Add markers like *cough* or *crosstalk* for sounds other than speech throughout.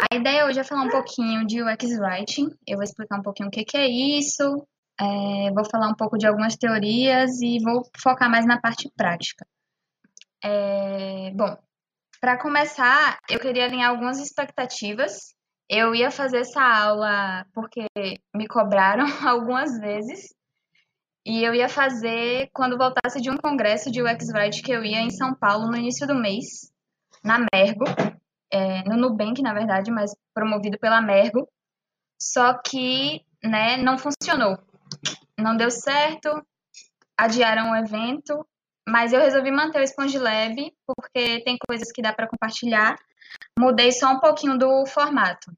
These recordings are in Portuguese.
A ideia hoje é falar um pouquinho de UX Writing. Eu vou explicar um pouquinho o que, que é isso, é, vou falar um pouco de algumas teorias e vou focar mais na parte prática. É, bom, para começar, eu queria alinhar algumas expectativas. Eu ia fazer essa aula porque me cobraram *laughs* algumas vezes. E eu ia fazer quando voltasse de um congresso de UX Writing que eu ia em São Paulo no início do mês, na Mergo, é, no Nubank, na verdade, mas promovido pela Mergo. Só que né, não funcionou. Não deu certo, adiaram o evento, mas eu resolvi manter o Sponge Lab porque tem coisas que dá para compartilhar. Mudei só um pouquinho do formato.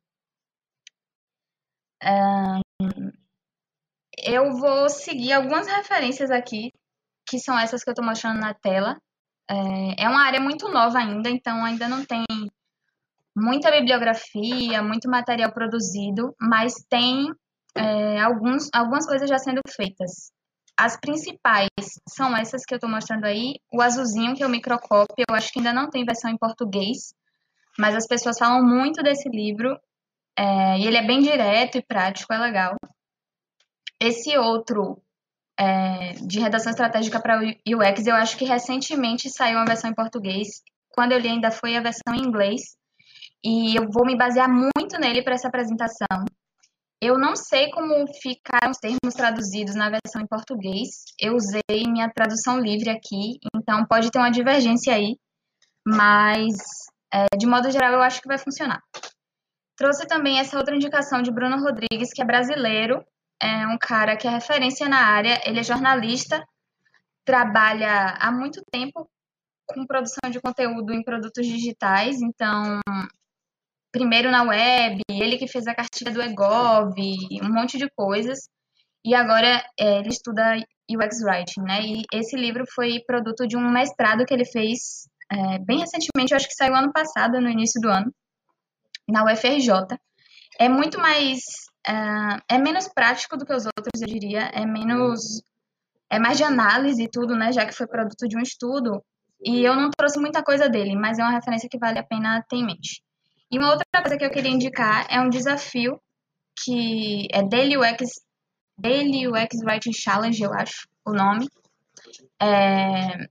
eu vou seguir algumas referências aqui, que são essas que eu estou mostrando na tela. É, é uma área muito nova ainda, então ainda não tem muita bibliografia, muito material produzido, mas tem é, alguns, algumas coisas já sendo feitas. As principais são essas que eu estou mostrando aí. O azulzinho, que é o microcópio, eu acho que ainda não tem versão em português, mas as pessoas falam muito desse livro. É, e ele é bem direto e prático, é legal. Esse outro, é, de redação estratégica para UX, eu acho que recentemente saiu uma versão em português. Quando eu li ainda foi a versão em inglês. E eu vou me basear muito nele para essa apresentação. Eu não sei como ficaram os termos traduzidos na versão em português. Eu usei minha tradução livre aqui, então pode ter uma divergência aí, mas é, de modo geral eu acho que vai funcionar. Trouxe também essa outra indicação de Bruno Rodrigues, que é brasileiro, é um cara que é referência na área, ele é jornalista, trabalha há muito tempo com produção de conteúdo em produtos digitais, então primeiro na web, ele que fez a cartilha do EGOV, um monte de coisas. E agora é, ele estuda UX Writing, né? E esse livro foi produto de um mestrado que ele fez é, bem recentemente, eu acho que saiu ano passado, no início do ano, na UFRJ. É muito mais. É, é menos prático do que os outros, eu diria. É menos. É mais de análise e tudo, né? Já que foi produto de um estudo. E eu não trouxe muita coisa dele, mas é uma referência que vale a pena ter em mente. E uma outra coisa que eu queria indicar é um desafio que é Daily UX, Daily UX Writing Challenge, eu acho o nome, é,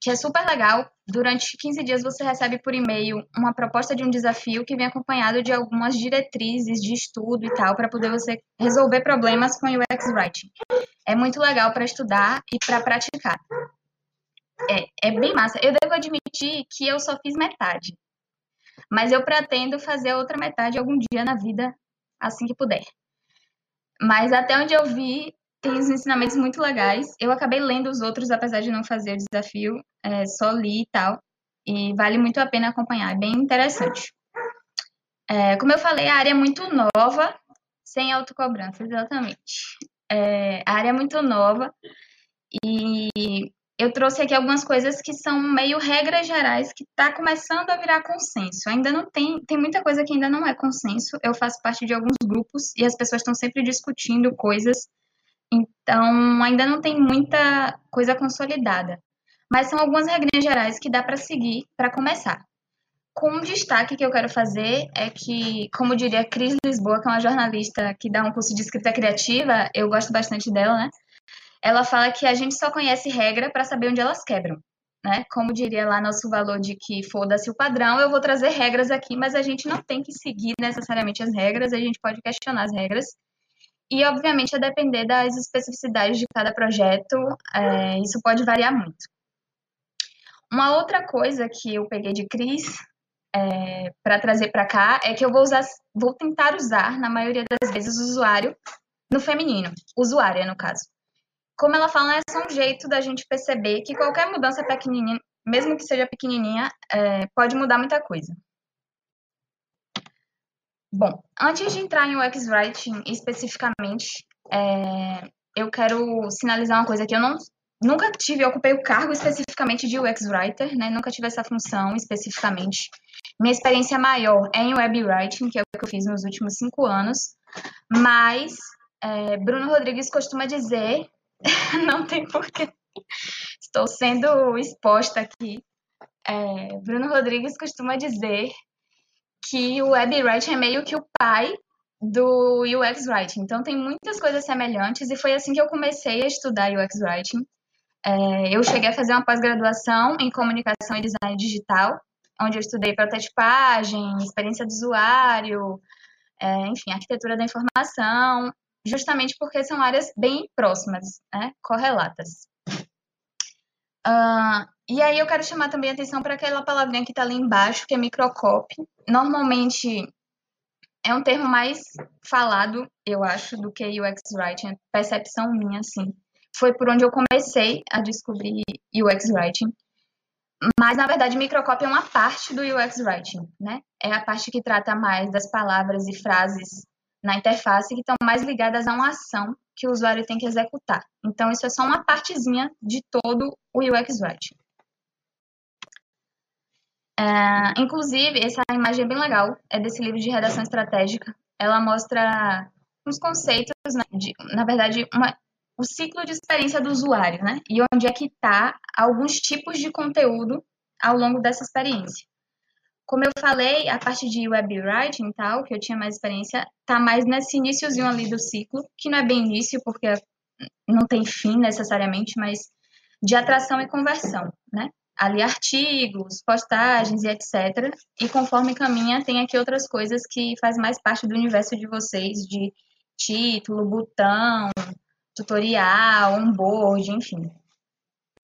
que é super legal. Durante 15 dias você recebe por e-mail uma proposta de um desafio que vem acompanhado de algumas diretrizes de estudo e tal, para poder você resolver problemas com UX Writing. É muito legal para estudar e para praticar. É, é bem massa. Eu devo admitir que eu só fiz metade. Mas eu pretendo fazer a outra metade algum dia na vida, assim que puder. Mas até onde eu vi, tem uns ensinamentos muito legais. Eu acabei lendo os outros, apesar de não fazer o desafio, é, só li e tal. E vale muito a pena acompanhar, é bem interessante. É, como eu falei, a área é muito nova, sem autocobrança, exatamente. É, a área é muito nova e eu trouxe aqui algumas coisas que são meio regras gerais que está começando a virar consenso. Ainda não tem, tem muita coisa que ainda não é consenso. Eu faço parte de alguns grupos e as pessoas estão sempre discutindo coisas, então ainda não tem muita coisa consolidada. Mas são algumas regras gerais que dá para seguir para começar. Com um destaque que eu quero fazer é que, como diria Cris Lisboa, que é uma jornalista que dá um curso de escrita criativa, eu gosto bastante dela, né? Ela fala que a gente só conhece regra para saber onde elas quebram. Né? Como diria lá nosso valor de que foda-se o padrão, eu vou trazer regras aqui, mas a gente não tem que seguir necessariamente as regras, a gente pode questionar as regras. E, obviamente, a depender das especificidades de cada projeto, é, isso pode variar muito. Uma outra coisa que eu peguei de Cris é, para trazer para cá é que eu vou usar, vou tentar usar, na maioria das vezes, o usuário no feminino, usuária, no caso como ela fala, é só um jeito da gente perceber que qualquer mudança pequenininha, mesmo que seja pequenininha, é, pode mudar muita coisa. Bom, antes de entrar em UX Writing especificamente, é, eu quero sinalizar uma coisa que eu não, nunca tive, eu ocupei o cargo especificamente de UX Writer, né? Nunca tive essa função especificamente. Minha experiência maior é em Web Writing, que é o que eu fiz nos últimos cinco anos, mas é, Bruno Rodrigues costuma dizer *laughs* não tem porquê. Estou sendo exposta aqui. É, Bruno Rodrigues costuma dizer que o Web Writing é meio que o pai do UX Writing. Então, tem muitas coisas semelhantes e foi assim que eu comecei a estudar UX Writing. É, eu cheguei a fazer uma pós-graduação em comunicação e design digital, onde eu estudei prototipagem, experiência do usuário, é, enfim, arquitetura da informação, justamente porque são áreas bem próximas, né, correlatas. Uh, e aí eu quero chamar também a atenção para aquela palavrinha que está ali embaixo, que é microcopy. Normalmente é um termo mais falado, eu acho, do que UX Writing, é percepção minha, assim. Foi por onde eu comecei a descobrir UX Writing. Mas, na verdade, microcopy é uma parte do UX Writing, né? É a parte que trata mais das palavras e frases na interface que estão mais ligadas a uma ação que o usuário tem que executar. Então, isso é só uma partezinha de todo o UX Writing. É, inclusive, essa imagem é bem legal, é desse livro de redação estratégica. Ela mostra uns conceitos, né, de, na verdade, uma, o ciclo de experiência do usuário, né? E onde é que está alguns tipos de conteúdo ao longo dessa experiência. Como eu falei, a parte de web writing e tal, que eu tinha mais experiência, tá mais nesse iníciozinho ali do ciclo, que não é bem início, porque não tem fim necessariamente, mas de atração e conversão, né? Ali artigos, postagens e etc. E conforme caminha, tem aqui outras coisas que faz mais parte do universo de vocês, de título, botão, tutorial, onboard, enfim.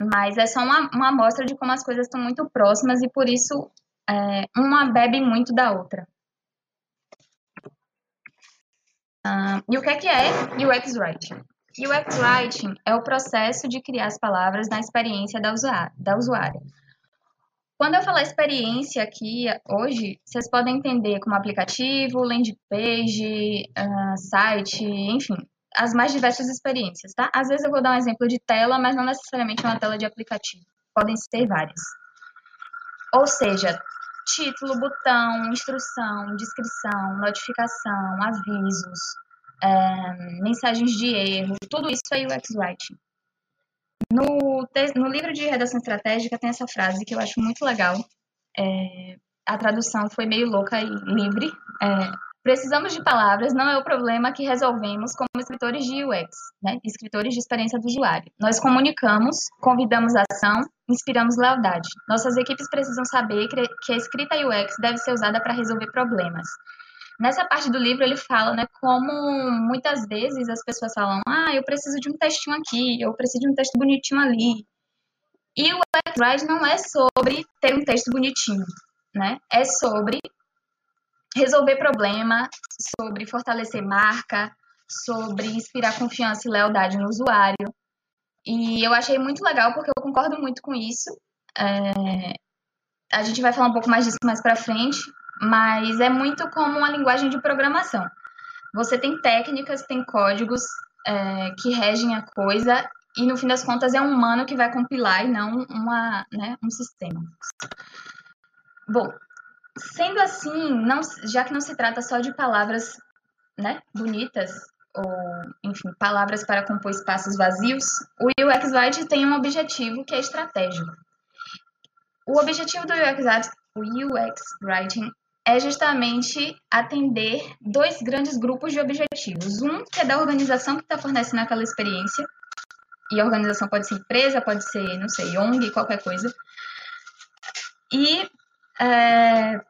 Mas é só uma, uma amostra de como as coisas estão muito próximas e por isso é, uma bebe muito da outra. Uh, e o que é que é UX Writing? UX Writing é o processo de criar as palavras na experiência da, usuária. Da usuária. Quando eu falar experiência aqui hoje, vocês podem entender como aplicativo, landing page, uh, site, enfim, as mais diversas experiências, tá? Às vezes eu vou dar um exemplo de tela, mas não necessariamente uma tela de aplicativo. Podem ser várias. Ou seja, título, botão, instrução, descrição, notificação, avisos, é, mensagens de erro, tudo isso é UX Writing. No, no livro de redação estratégica tem essa frase que eu acho muito legal. É, a tradução foi meio louca e livre. É, Precisamos de palavras não é o problema que resolvemos como escritores de UX, né? escritores de experiência do usuário. Nós comunicamos, convidamos a ação, inspiramos lealdade. Nossas equipes precisam saber que a escrita UX deve ser usada para resolver problemas. Nessa parte do livro ele fala, né, como muitas vezes as pessoas falam, ah, eu preciso de um textinho aqui, eu preciso de um texto bonitinho ali. E o UX Writing não é sobre ter um texto bonitinho, né? É sobre resolver problema, sobre fortalecer marca, sobre inspirar confiança e lealdade no usuário. E eu achei muito legal porque eu concordo muito com isso. É... A gente vai falar um pouco mais disso mais para frente, mas é muito como uma linguagem de programação. Você tem técnicas, tem códigos é, que regem a coisa e no fim das contas é um humano que vai compilar e não uma, né, um sistema. Bom, Sendo assim, não, já que não se trata só de palavras né, bonitas, ou, enfim, palavras para compor espaços vazios, o UX Writing tem um objetivo que é estratégico. O objetivo do UX, UX Writing é justamente atender dois grandes grupos de objetivos. Um que é da organização que está fornecendo aquela experiência, e a organização pode ser empresa, pode ser, não sei, ONG, qualquer coisa. E é,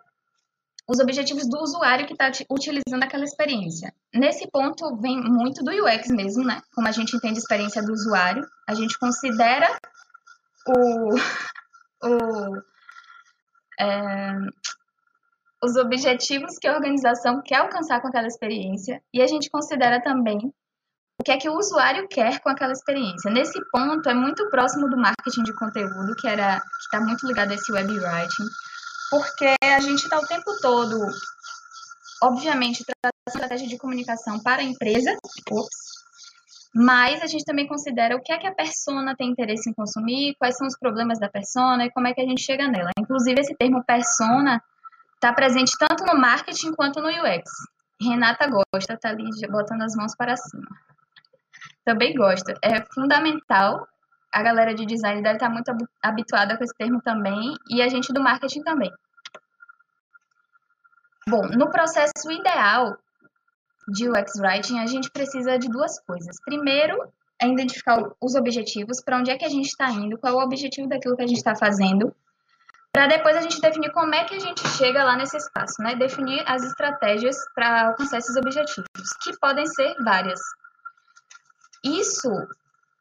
os objetivos do usuário que está utilizando aquela experiência. Nesse ponto vem muito do UX mesmo, né? Como a gente entende a experiência do usuário, a gente considera o, *laughs* o é, os objetivos que a organização quer alcançar com aquela experiência e a gente considera também o que é que o usuário quer com aquela experiência. Nesse ponto é muito próximo do marketing de conteúdo, que era que está muito ligado a esse web writing porque a gente está o tempo todo, obviamente, trazendo estratégia de comunicação para a empresa, ups, mas a gente também considera o que é que a persona tem interesse em consumir, quais são os problemas da persona e como é que a gente chega nela. Inclusive, esse termo persona está presente tanto no marketing quanto no UX. Renata gosta, tá ali botando as mãos para cima. Também gosta. É fundamental a galera de design deve estar muito habituada com esse termo também, e a gente do marketing também. Bom, no processo ideal de UX Writing, a gente precisa de duas coisas. Primeiro, é identificar os objetivos, para onde é que a gente está indo, qual é o objetivo daquilo que a gente está fazendo, para depois a gente definir como é que a gente chega lá nesse espaço, né? Definir as estratégias para alcançar esses objetivos, que podem ser várias. Isso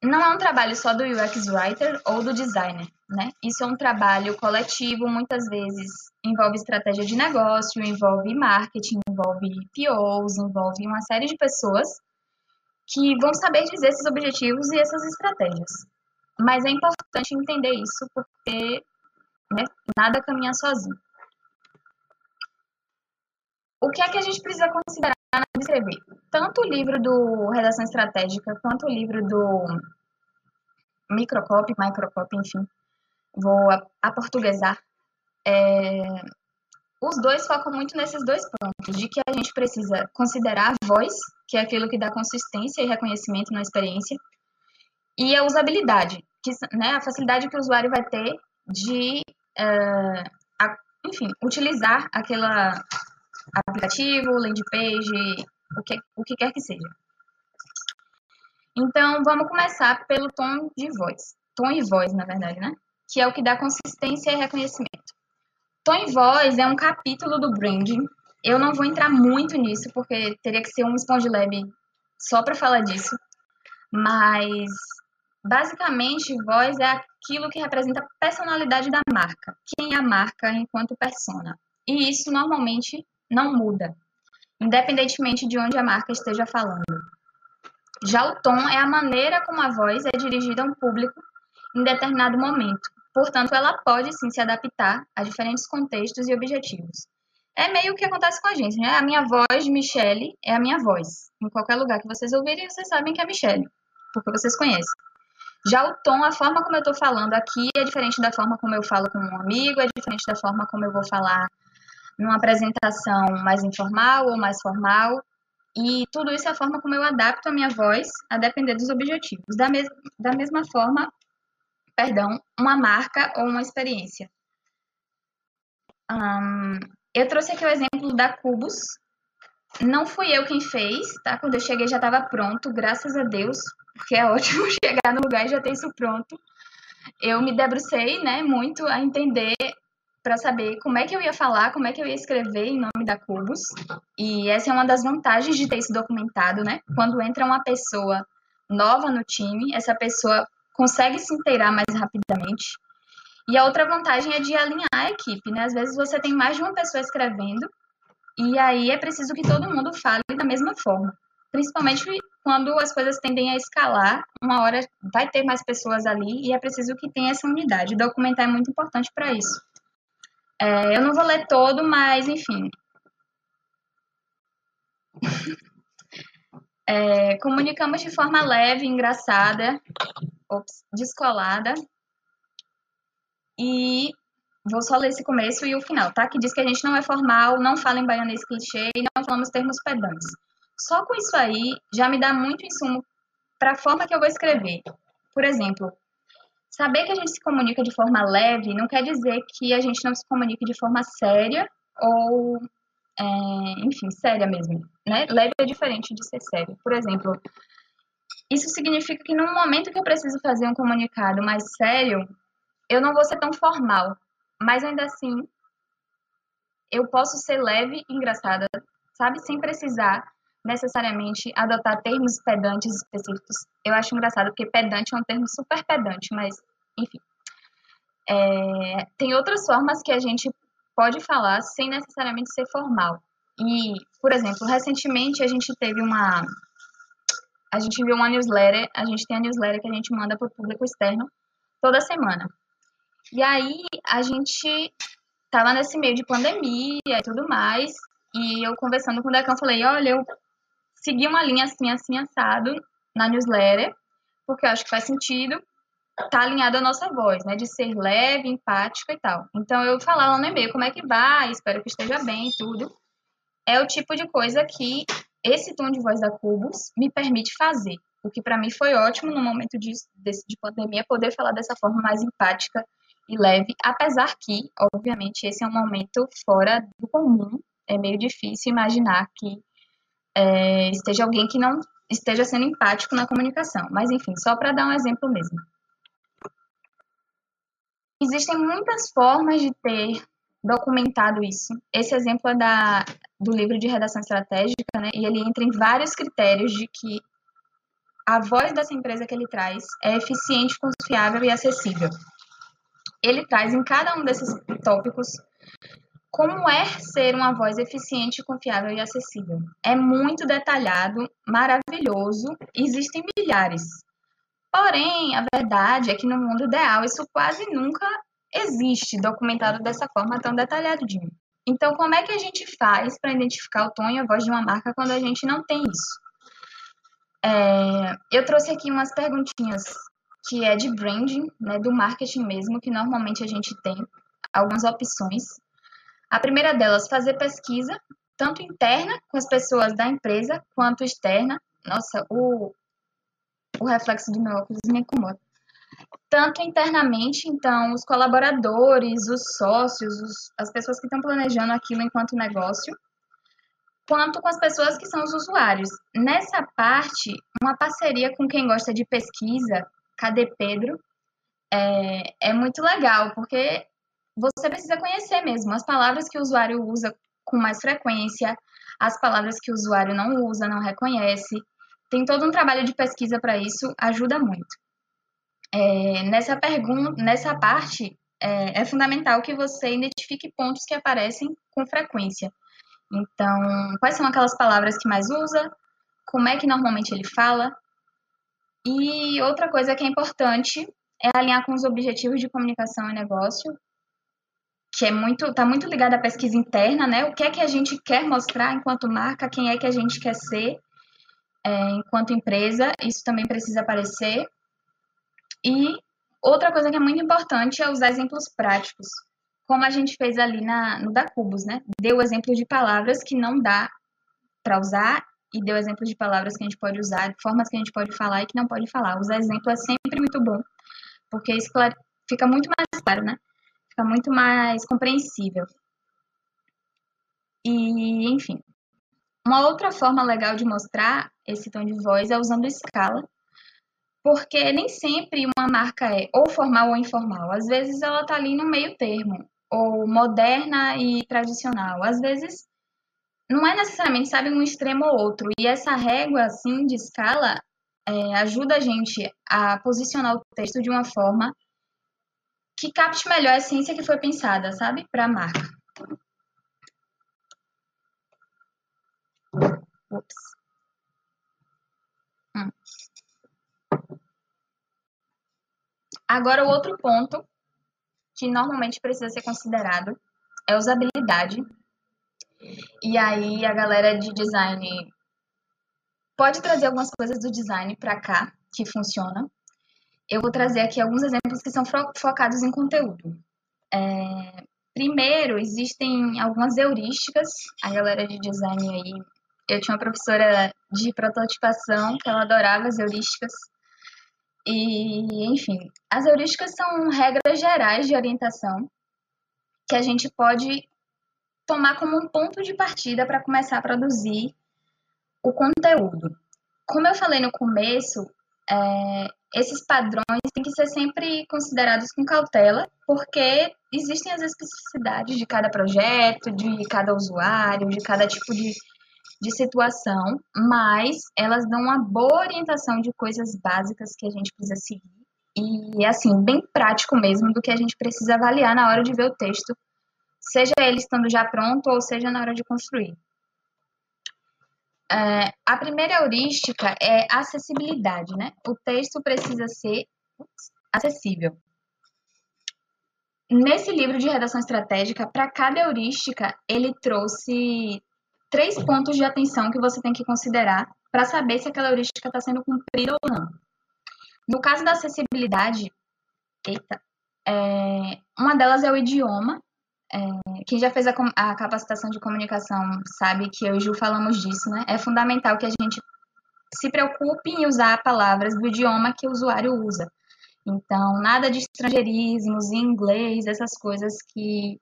não é um trabalho só do UX Writer ou do designer, né? Isso é um trabalho coletivo, muitas vezes envolve estratégia de negócio, envolve marketing, envolve POs, envolve uma série de pessoas que vão saber dizer esses objetivos e essas estratégias. Mas é importante entender isso porque né, nada caminha sozinho. O que é que a gente precisa considerar escrever? Tanto o livro do Redação Estratégica quanto o livro do Microcopy, Microcopy, enfim, vou aportuguesar. É, os dois focam muito nesses dois pontos, de que a gente precisa considerar a voz, que é aquilo que dá consistência e reconhecimento na experiência, e a usabilidade, que, né, a facilidade que o usuário vai ter de, uh, a, enfim, utilizar aquele aplicativo, landing page, o que, o que quer que seja. Então, vamos começar pelo tom de voz. Tom e voz, na verdade, né? Que é o que dá consistência e reconhecimento. Tom e voz é um capítulo do branding. Eu não vou entrar muito nisso, porque teria que ser um Sponge Lab só para falar disso. Mas, basicamente, voz é aquilo que representa a personalidade da marca. Quem é a marca enquanto persona. E isso, normalmente, não muda, independentemente de onde a marca esteja falando. Já o tom é a maneira como a voz é dirigida a um público em determinado momento. Portanto, ela pode sim se adaptar a diferentes contextos e objetivos. É meio o que acontece com a gente, né? A minha voz Michelle é a minha voz. Em qualquer lugar que vocês ouvirem, vocês sabem que é Michelle, porque vocês conhecem. Já o tom, a forma como eu estou falando aqui é diferente da forma como eu falo com um amigo, é diferente da forma como eu vou falar numa apresentação mais informal ou mais formal. E tudo isso é a forma como eu adapto a minha voz a depender dos objetivos. Da, mes da mesma forma, perdão, uma marca ou uma experiência. Um, eu trouxe aqui o exemplo da Cubus. Não fui eu quem fez, tá? Quando eu cheguei já estava pronto, graças a Deus, porque é *laughs* ótimo chegar no lugar e já ter isso pronto. Eu me debrucei, né, muito a entender para saber como é que eu ia falar, como é que eu ia escrever em nome da Cubus. E essa é uma das vantagens de ter isso documentado, né? Quando entra uma pessoa nova no time, essa pessoa consegue se inteirar mais rapidamente. E a outra vantagem é de alinhar a equipe, né? Às vezes você tem mais de uma pessoa escrevendo e aí é preciso que todo mundo fale da mesma forma. Principalmente quando as coisas tendem a escalar, uma hora vai ter mais pessoas ali e é preciso que tenha essa unidade. Documentar é muito importante para isso. É, eu não vou ler todo, mas enfim. É, comunicamos de forma leve, engraçada, ops, descolada. E vou só ler esse começo e o final, tá? Que diz que a gente não é formal, não fala em baianês clichê e não falamos termos pedantes. Só com isso aí já me dá muito insumo para a forma que eu vou escrever. Por exemplo, Saber que a gente se comunica de forma leve não quer dizer que a gente não se comunique de forma séria ou, é, enfim, séria mesmo, né? Leve é diferente de ser sério. Por exemplo, isso significa que no momento que eu preciso fazer um comunicado mais sério, eu não vou ser tão formal, mas ainda assim eu posso ser leve e engraçada, sabe? Sem precisar necessariamente adotar termos pedantes específicos. Eu acho engraçado, porque pedante é um termo super pedante, mas, enfim. É, tem outras formas que a gente pode falar sem necessariamente ser formal. E, por exemplo, recentemente a gente teve uma. A gente viu uma newsletter, a gente tem a newsletter que a gente manda para o público externo toda semana. E aí a gente tava nesse meio de pandemia e tudo mais, e eu conversando com o Decão, falei, olha, eu seguir uma linha assim, assim, assado na newsletter, porque eu acho que faz sentido tá alinhado à nossa voz, né? De ser leve, empática e tal. Então, eu falar lá no e-mail como é que vai, espero que esteja bem tudo. É o tipo de coisa que esse tom de voz da Cubos me permite fazer. O que para mim foi ótimo no momento de, de, de pandemia, poder falar dessa forma mais empática e leve, apesar que, obviamente, esse é um momento fora do comum é meio difícil imaginar que é, esteja alguém que não esteja sendo empático na comunicação. Mas, enfim, só para dar um exemplo mesmo. Existem muitas formas de ter documentado isso. Esse exemplo é da, do livro de redação estratégica, né? E ele entra em vários critérios de que a voz dessa empresa que ele traz é eficiente, confiável e acessível. Ele traz em cada um desses tópicos como é ser uma voz eficiente, confiável e acessível. É muito detalhado, maravilhoso, existem milhares. Porém, a verdade é que no mundo ideal isso quase nunca existe documentado dessa forma tão detalhadinho. Então, como é que a gente faz para identificar o tom e a voz de uma marca quando a gente não tem isso? É, eu trouxe aqui umas perguntinhas que é de branding, né, do marketing mesmo, que normalmente a gente tem algumas opções. A primeira delas, fazer pesquisa, tanto interna com as pessoas da empresa, quanto externa. Nossa, o, o reflexo do meu óculos me incomoda tanto internamente, então, os colaboradores, os sócios, os, as pessoas que estão planejando aquilo enquanto negócio, quanto com as pessoas que são os usuários. Nessa parte, uma parceria com quem gosta de pesquisa, cadê Pedro? É, é muito legal, porque você precisa conhecer mesmo as palavras que o usuário usa com mais frequência, as palavras que o usuário não usa, não reconhece. Tem todo um trabalho de pesquisa para isso, ajuda muito. É, nessa pergunta, nessa parte, é, é, fundamental que você identifique pontos que aparecem com frequência. Então, quais são aquelas palavras que mais usa? Como é que normalmente ele fala? E outra coisa que é importante é alinhar com os objetivos de comunicação e negócio, que é muito, está muito ligado à pesquisa interna, né? O que é que a gente quer mostrar enquanto marca, quem é que a gente quer ser é, enquanto empresa, isso também precisa aparecer. E outra coisa que é muito importante é usar exemplos práticos, como a gente fez ali na, no da Cubos, né? Deu exemplos de palavras que não dá para usar e deu exemplos de palavras que a gente pode usar, formas que a gente pode falar e que não pode falar. Usar exemplo é sempre muito bom, porque isso fica muito mais claro, né? Fica muito mais compreensível. E, enfim. Uma outra forma legal de mostrar esse tom de voz é usando escala, porque nem sempre uma marca é ou formal ou informal. Às vezes ela está ali no meio termo, ou moderna e tradicional. Às vezes não é necessariamente, sabe, um extremo ou outro. E essa régua, assim, de escala, é, ajuda a gente a posicionar o texto de uma forma que capte melhor a essência que foi pensada, sabe, para a marca. Hum. Agora, o outro ponto que normalmente precisa ser considerado é usabilidade. E aí, a galera de design pode trazer algumas coisas do design para cá que funcionam. Eu vou trazer aqui alguns exemplos que são focados em conteúdo. É, primeiro, existem algumas heurísticas. A galera de design aí, eu tinha uma professora de prototipação que ela adorava as heurísticas. E, enfim, as heurísticas são regras gerais de orientação que a gente pode tomar como um ponto de partida para começar a produzir o conteúdo. Como eu falei no começo, é, esses padrões têm que ser sempre considerados com cautela, porque existem as especificidades de cada projeto, de cada usuário, de cada tipo de de situação, mas elas dão uma boa orientação de coisas básicas que a gente precisa seguir e, assim, bem prático mesmo do que a gente precisa avaliar na hora de ver o texto, seja ele estando já pronto ou seja na hora de construir. É, a primeira heurística é acessibilidade, né? O texto precisa ser acessível. Nesse livro de redação estratégica, para cada heurística, ele trouxe três pontos de atenção que você tem que considerar para saber se aquela heurística está sendo cumprida ou não. No caso da acessibilidade, eita, é, uma delas é o idioma. É, quem já fez a, a, capacitação de comunicação sabe que eu e Ju falamos disso, né? É fundamental que a gente se preocupe em usar palavras do idioma que o usuário usa. Então, nada de estrangeirismos, inglês, essas coisas que,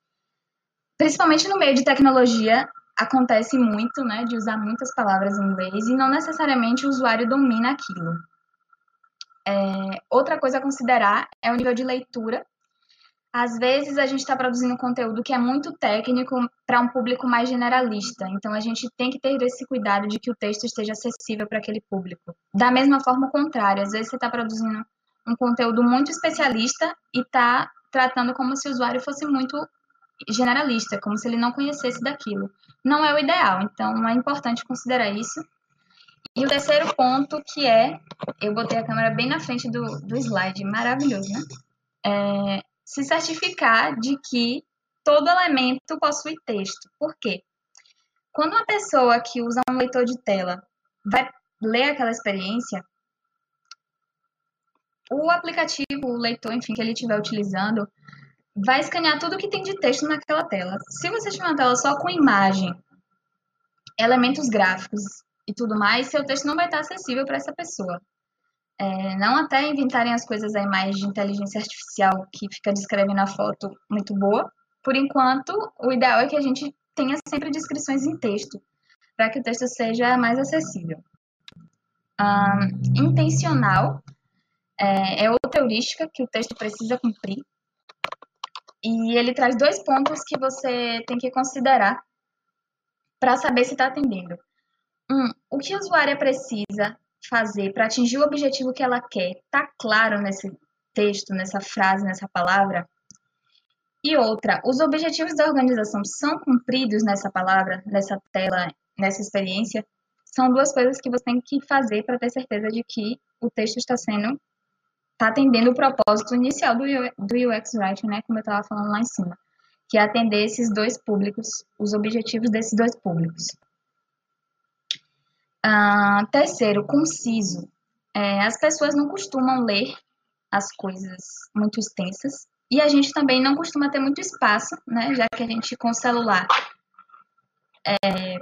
principalmente no meio de tecnologia, acontece muito, né, de usar muitas palavras em inglês e não necessariamente o usuário domina aquilo. É, outra coisa a considerar é o nível de leitura. Às vezes a gente está produzindo conteúdo que é muito técnico para um público mais generalista, então a gente tem que ter esse cuidado de que o texto esteja acessível para aquele público. Da mesma forma, o contrário, às vezes você está produzindo um conteúdo muito especialista e está tratando como se o usuário fosse muito generalista, como se ele não conhecesse daquilo. Não é o ideal, então é importante considerar isso. E o terceiro ponto, que é, eu botei a câmera bem na frente do, do slide, maravilhoso, né? É, se certificar de que todo elemento possui texto. Por quê? Quando uma pessoa que usa um leitor de tela vai ler aquela experiência, o aplicativo, o leitor, enfim, que ele estiver utilizando, vai escanear tudo que tem de texto naquela tela. Se você tiver uma tela só com imagem, elementos gráficos e tudo mais, seu texto não vai estar acessível para essa pessoa. É, não até inventarem as coisas aí mais de inteligência artificial que fica descrevendo a foto muito boa. Por enquanto, o ideal é que a gente tenha sempre descrições em texto, para que o texto seja mais acessível. Um, intencional é, é outra heurística que o texto precisa cumprir. E ele traz dois pontos que você tem que considerar para saber se está atendendo. Um, o que a usuária precisa fazer para atingir o objetivo que ela quer está claro nesse texto, nessa frase, nessa palavra? E outra, os objetivos da organização são cumpridos nessa palavra, nessa tela, nessa experiência? São duas coisas que você tem que fazer para ter certeza de que o texto está sendo está atendendo o propósito inicial do, do UX Writing, né, como eu estava falando lá em cima, que é atender esses dois públicos, os objetivos desses dois públicos. Uh, terceiro, conciso. É, as pessoas não costumam ler as coisas muito extensas e a gente também não costuma ter muito espaço, né, já que a gente com o celular é,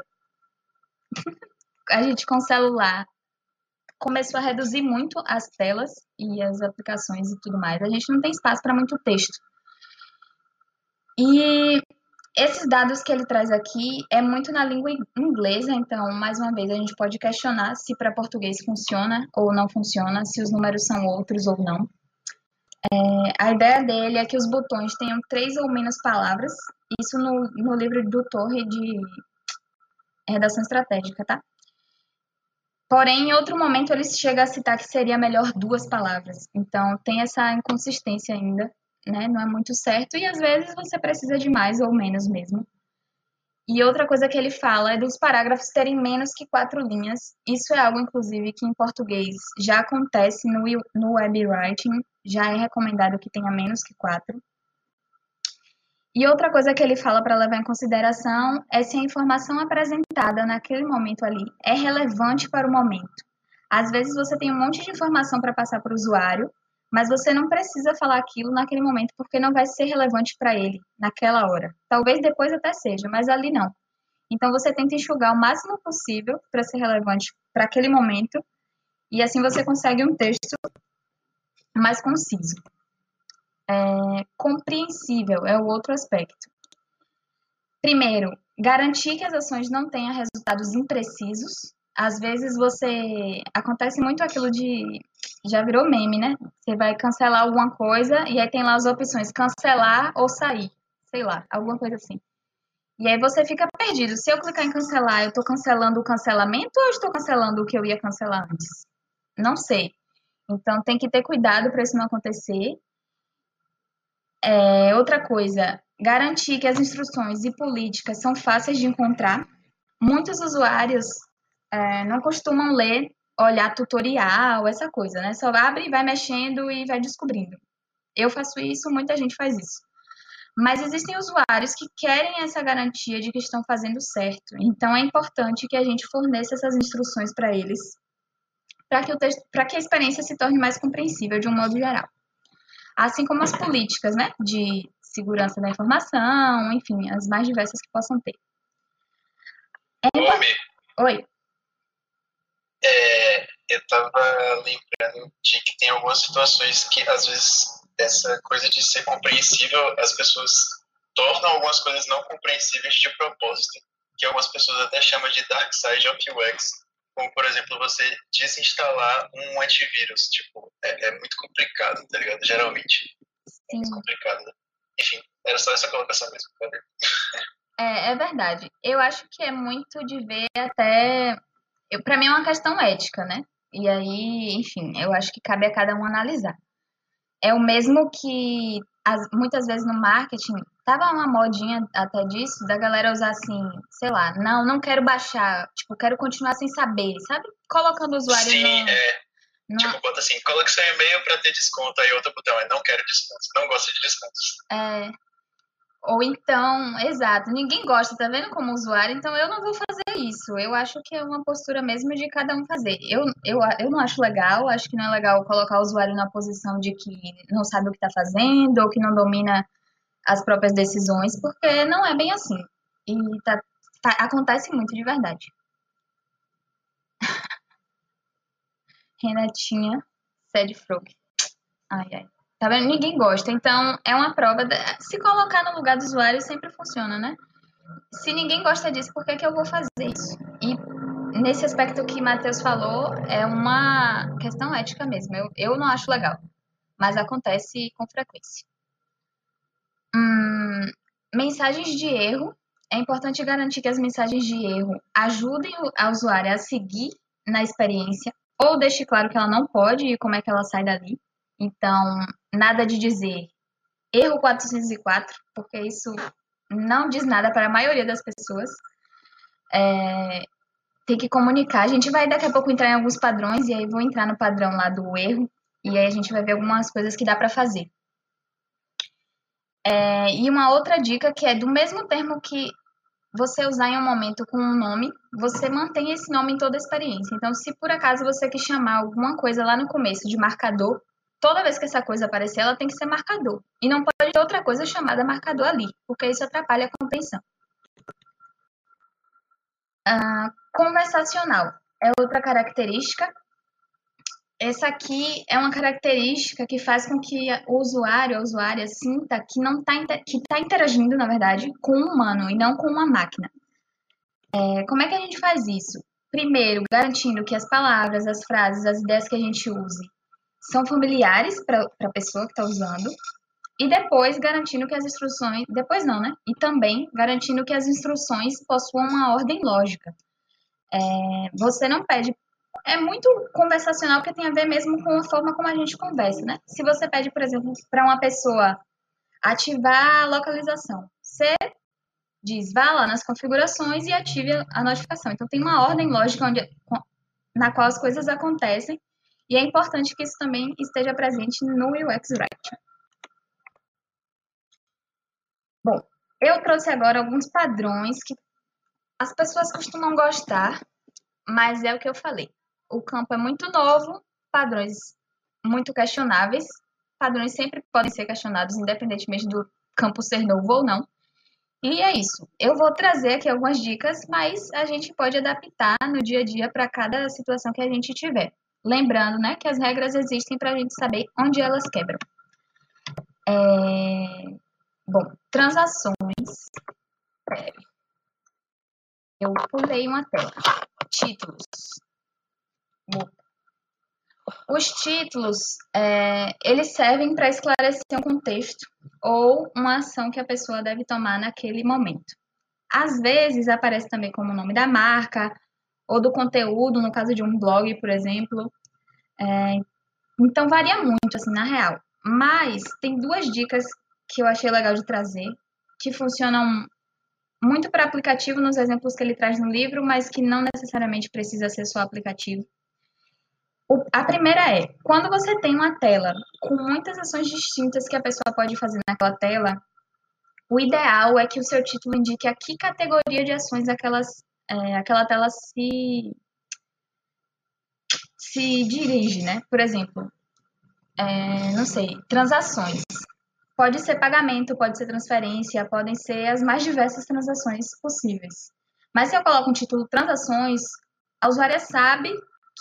*laughs* a gente com o celular começou a reduzir muito as telas e as aplicações e tudo mais. A gente não tem espaço para muito texto. E esses dados que ele traz aqui é muito na língua inglesa, então, mais uma vez, a gente pode questionar se para português funciona ou não funciona, se os números são outros ou não. É, a ideia dele é que os botões tenham três ou menos palavras, isso no, no livro do Torre de Redação Estratégica, tá? Porém, em outro momento ele chega a citar que seria melhor duas palavras. Então, tem essa inconsistência ainda, né? Não é muito certo e às vezes você precisa de mais ou menos mesmo. E outra coisa que ele fala é dos parágrafos terem menos que quatro linhas. Isso é algo, inclusive, que em português já acontece no, no web writing, já é recomendado que tenha menos que quatro. E outra coisa que ele fala para levar em consideração é se a informação apresentada naquele momento ali é relevante para o momento. Às vezes você tem um monte de informação para passar para o usuário, mas você não precisa falar aquilo naquele momento porque não vai ser relevante para ele naquela hora. Talvez depois até seja, mas ali não. Então você tenta enxugar o máximo possível para ser relevante para aquele momento e assim você consegue um texto mais conciso é, compreensível é o outro aspecto. Primeiro, garantir que as ações não tenham resultados imprecisos. Às vezes você. Acontece muito aquilo de. Já virou meme, né? Você vai cancelar alguma coisa e aí tem lá as opções cancelar ou sair. Sei lá, alguma coisa assim. E aí você fica perdido. Se eu clicar em cancelar, eu estou cancelando o cancelamento ou eu estou cancelando o que eu ia cancelar antes? Não sei. Então tem que ter cuidado para isso não acontecer. É, outra coisa, garantir que as instruções e políticas são fáceis de encontrar. Muitos usuários é, não costumam ler, olhar tutorial, essa coisa, né? Só abre e vai mexendo e vai descobrindo. Eu faço isso, muita gente faz isso. Mas existem usuários que querem essa garantia de que estão fazendo certo. Então é importante que a gente forneça essas instruções para eles, para que, que a experiência se torne mais compreensível de um modo geral assim como as políticas né, de segurança da informação, enfim, as mais diversas que possam ter. É Oi. É, eu estava lembrando de que tem algumas situações que, às vezes, essa coisa de ser compreensível, as pessoas tornam algumas coisas não compreensíveis de propósito. que algumas pessoas até chamam de dark side of UX, como, por exemplo, você desinstalar um antivírus. Tipo, é, é muito complicado, tá ligado? Geralmente. Sim. É complicado. Enfim, era só essa colocação mesmo. É, é verdade. Eu acho que é muito de ver até. Para mim é uma questão ética, né? E aí, enfim, eu acho que cabe a cada um analisar. É o mesmo que as, muitas vezes no marketing tava uma modinha até disso, da galera usar assim, sei lá, não, não quero baixar, tipo, quero continuar sem saber, sabe? Colocando o usuário Sim, no, é. no- Tipo, bota assim, coloque seu e-mail pra ter desconto, aí outro botão é não quero descontos, não gosto de descontos. É, ou então, exato, ninguém gosta, tá vendo como usuário, então eu não vou fazer isso. Eu acho que é uma postura mesmo de cada um fazer. Eu, eu, eu não acho legal, acho que não é legal colocar o usuário na posição de que não sabe o que tá fazendo ou que não domina as próprias decisões, porque não é bem assim. E tá, tá- acontece muito de verdade. *laughs* Renatinha, sede frog. Ai, ai. Tá vendo? Ninguém gosta. Então, é uma prova. da- Se colocar no lugar do usuário sempre funciona, né? Se ninguém gosta disso, por que, que eu vou fazer isso? E nesse aspecto que Matheus falou, é uma questão ética mesmo. Eu, eu não acho legal. Mas acontece com frequência. Hum, mensagens de erro. É importante garantir que as mensagens de erro ajudem a usuária a seguir na experiência ou deixe claro que ela não pode e como é que ela sai dali. Então, nada de dizer erro 404, porque isso não diz nada para a maioria das pessoas. É, tem que comunicar. A gente vai daqui a pouco entrar em alguns padrões, e aí vou entrar no padrão lá do erro, e aí a gente vai ver algumas coisas que dá para fazer. É, e uma outra dica que é do mesmo termo que você usar em um momento com um nome, você mantém esse nome em toda a experiência. Então, se por acaso você quer chamar alguma coisa lá no começo de marcador, toda vez que essa coisa aparecer, ela tem que ser marcador. E não pode ter outra coisa chamada marcador ali, porque isso atrapalha a compreensão. Ah, conversacional é outra característica. Essa aqui é uma característica que faz com que o usuário, a usuária, sinta que não está que tá interagindo, na verdade, com um humano e não com uma máquina. É, como é que a gente faz isso? Primeiro, garantindo que as palavras, as frases, as ideias que a gente use são familiares para a pessoa que está usando. E depois, garantindo que as instruções. Depois não, né? E também garantindo que as instruções possuam uma ordem lógica. É, você não pede. É muito conversacional porque tem a ver mesmo com a forma como a gente conversa, né? Se você pede, por exemplo, para uma pessoa ativar a localização, você diz, vá lá nas configurações e ative a notificação. Então, tem uma ordem lógica onde, na qual as coisas acontecem e é importante que isso também esteja presente no UX Writing. Bom, eu trouxe agora alguns padrões que as pessoas costumam gostar, mas é o que eu falei. O campo é muito novo, padrões muito questionáveis. Padrões sempre podem ser questionados, independentemente do campo ser novo ou não. E é isso. Eu vou trazer aqui algumas dicas, mas a gente pode adaptar no dia a dia para cada situação que a gente tiver. Lembrando, né, que as regras existem para a gente saber onde elas quebram. É... Bom, transações. Peraí. Eu pulei uma tela. Títulos. Os títulos, é, eles servem para esclarecer um contexto ou uma ação que a pessoa deve tomar naquele momento. Às vezes aparece também como o nome da marca ou do conteúdo, no caso de um blog, por exemplo. É, então varia muito, assim, na real. Mas tem duas dicas que eu achei legal de trazer, que funcionam muito para aplicativo nos exemplos que ele traz no livro, mas que não necessariamente precisa ser só aplicativo. O, a primeira é, quando você tem uma tela com muitas ações distintas que a pessoa pode fazer naquela tela, o ideal é que o seu título indique a que categoria de ações aquelas, é, aquela tela se, se dirige, né? Por exemplo, é, não sei, transações. Pode ser pagamento, pode ser transferência, podem ser as mais diversas transações possíveis. Mas se eu coloco um título transações, a usuária sabe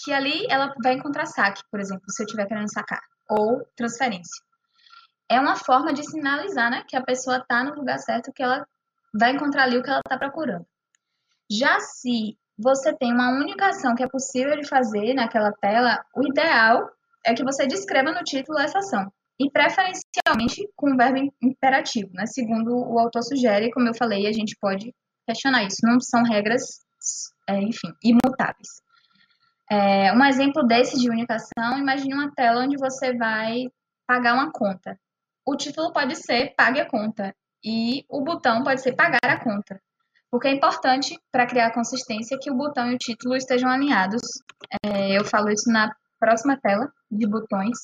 que ali ela vai encontrar saque, por exemplo, se eu estiver querendo sacar, ou transferência. É uma forma de sinalizar, né, que a pessoa está no lugar certo, que ela vai encontrar ali o que ela está procurando. Já se você tem uma única ação que é possível de fazer naquela tela, o ideal é que você descreva no título essa ação. E preferencialmente com o verbo imperativo, né? Segundo o autor sugere, como eu falei, a gente pode questionar isso. Não são regras, é, enfim, imutáveis. É, um exemplo desse de unificação, imagine uma tela onde você vai pagar uma conta. O título pode ser Pague a conta e o botão pode ser Pagar a conta. Porque é importante para criar consistência que o botão e o título estejam alinhados. É, eu falo isso na próxima tela de botões.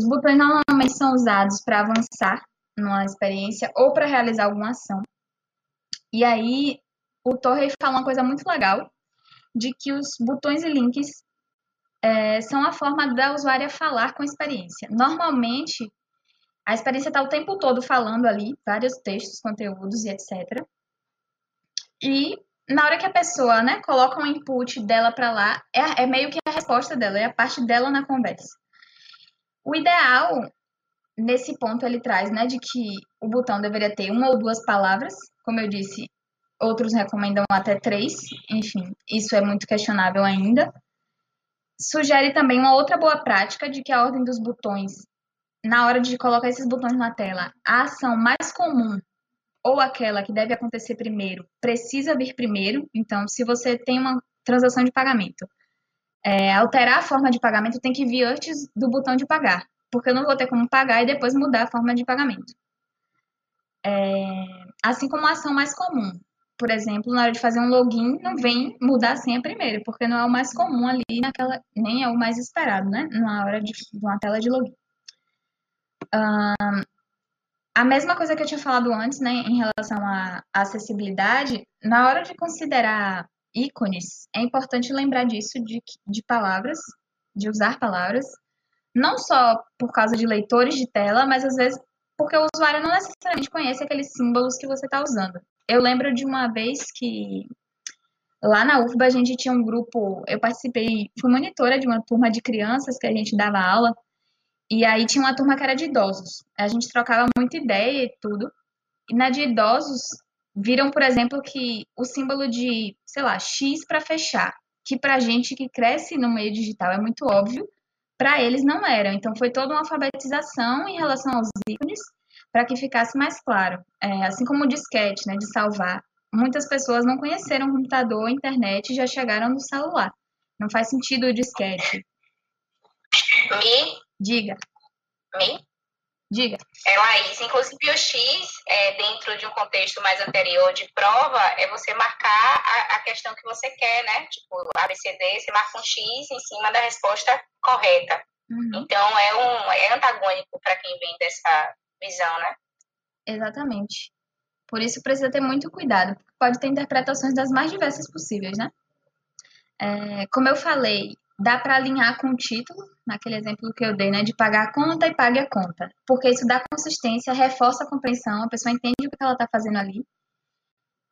Os botões normalmente são usados para avançar numa experiência ou para realizar alguma ação. E aí, o Torrey fala uma coisa muito legal, de que os botões e links é, são a forma da usuária falar com a experiência. Normalmente, a experiência está o tempo todo falando ali, vários textos, conteúdos e etc. E na hora que a pessoa né, coloca um input dela para lá, é, é meio que a resposta dela, é a parte dela na conversa. O ideal, nesse ponto, ele traz né, de que o botão deveria ter uma ou duas palavras, como eu disse, outros recomendam até três, enfim, isso é muito questionável ainda. Sugere também uma outra boa prática de que a ordem dos botões, na hora de colocar esses botões na tela, a ação mais comum ou aquela que deve acontecer primeiro precisa vir primeiro. Então, se você tem uma transação de pagamento, é, alterar a forma de pagamento tem que vir antes do botão de pagar, porque eu não vou ter como pagar e depois mudar a forma de pagamento. É, assim como a ação mais comum, por exemplo, na hora de fazer um login, não vem mudar a senha primeiro, porque não é o mais comum ali naquela, nem é o mais esperado, né? Na hora de, uma tela de login. Um, a mesma coisa que eu tinha falado antes, né, em relação à acessibilidade, na hora de considerar ícones, é importante lembrar disso, de, de palavras, de usar palavras, não só por causa de leitores de tela, mas às vezes porque o usuário não necessariamente conhece aqueles símbolos que você está usando. Eu lembro de uma vez que lá na UFBA a gente tinha um grupo, eu participei, fui monitora de uma turma de crianças que a gente dava aula, e aí tinha uma turma que era de idosos. A gente trocava muita ideia e tudo. E na de idosos, viram, por exemplo, que o símbolo de, sei lá, X para fechar, que pra gente que cresce no meio digital é muito óbvio, para eles não era. Então foi toda uma alfabetização em relação aos ícones para que ficasse mais claro. É, assim como o disquete, né, de salvar. Muitas pessoas não conheceram o computador, a internet e já chegaram no celular. Não faz sentido o disquete. Me? Diga. Me? Diga. É, Laís, inclusive o X, é, dentro de um contexto mais anterior de prova, é você marcar a, a questão que você quer, né? Tipo, ABCD, você marca um X em cima da resposta correta. Uhum. Então, é, um, é antagônico para quem vem dessa visão, né? Exatamente. Por isso precisa ter muito cuidado, porque pode ter interpretações das mais diversas possíveis, né? É, como eu falei, dá para alinhar com o título, naquele exemplo que eu dei, né, de pagar a conta e pague a conta, porque isso dá consistência, reforça a compreensão, a pessoa entende o que ela está fazendo ali.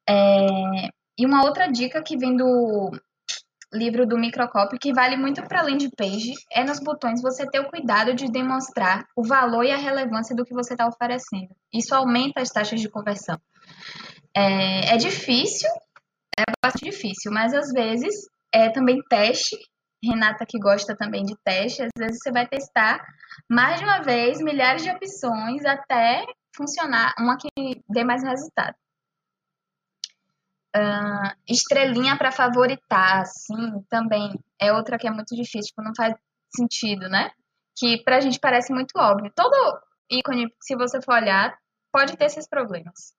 É, e uma outra dica que vem do livro do Microcopy, que vale muito para além de page, é nos botões você ter o cuidado de demonstrar o valor e a relevância do que você está oferecendo. Isso aumenta as taxas de conversão. É, é difícil, é bastante difícil, mas às vezes é também teste Renata que gosta também de teste, às vezes você vai testar mais de uma vez, milhares de opções, até funcionar uma que dê mais resultado. Uh, estrelinha para favoritar, sim, também é outra que é muito difícil, tipo, não faz sentido, né? Que pra gente parece muito óbvio. Todo ícone, se você for olhar, pode ter esses problemas.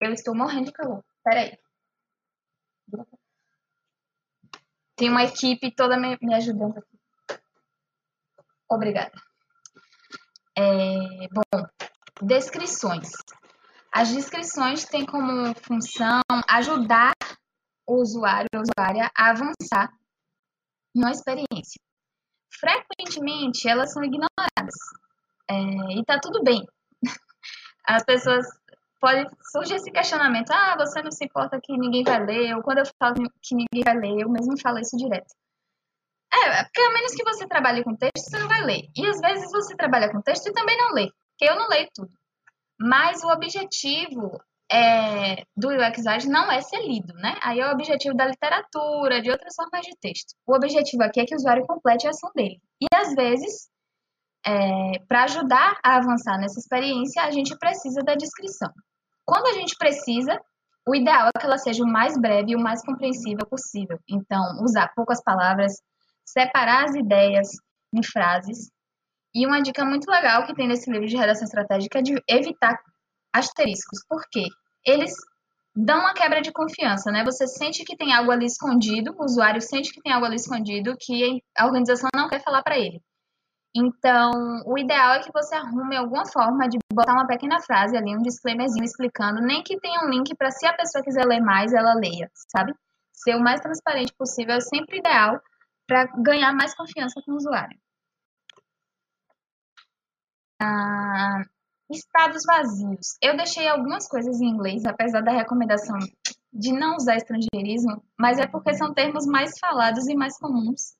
Eu estou morrendo de calor. Peraí. Tem uma equipe toda me, me ajudando aqui. Obrigada. É, bom, descrições. As descrições têm como função ajudar o usuário ou usuária a avançar numa experiência. Frequentemente, elas são ignoradas. É, e tá tudo bem. *laughs* As pessoas pode surgir esse questionamento: ah, você não se importa que ninguém vai ler, ou quando eu falo que ninguém vai ler, eu mesmo falo isso direto. É, é, porque a menos que você trabalhe com texto, você não vai ler. E às vezes você trabalha com texto e também não lê, porque eu não leio tudo. Mas o objetivo é, do UX não é ser lido, né? Aí é o objetivo da literatura, de outras formas de texto. O objetivo aqui é que o usuário complete a ação dele. E às vezes, é, para ajudar a avançar nessa experiência, a gente precisa da descrição. Quando a gente precisa, o ideal é que ela seja o mais breve e o mais compreensível possível. Então, usar poucas palavras, separar as ideias em frases. E uma dica muito legal que tem nesse livro de redação estratégica é de evitar asteriscos. Por quê? Eles dão uma quebra de confiança, né? Você sente que tem algo ali escondido, o usuário sente que tem algo ali escondido que a organização não quer falar para ele. Então, o ideal é que você arrume alguma forma de botar uma pequena frase ali, um disclaimerzinho explicando, nem que tenha um link para se a pessoa quiser ler mais, ela leia, sabe? Ser o mais transparente possível é sempre ideal para ganhar mais confiança com o usuário. Ah, estados vazios. Eu deixei algumas coisas em inglês, apesar da recomendação de não usar estrangeirismo, mas é porque são termos mais falados e mais comuns.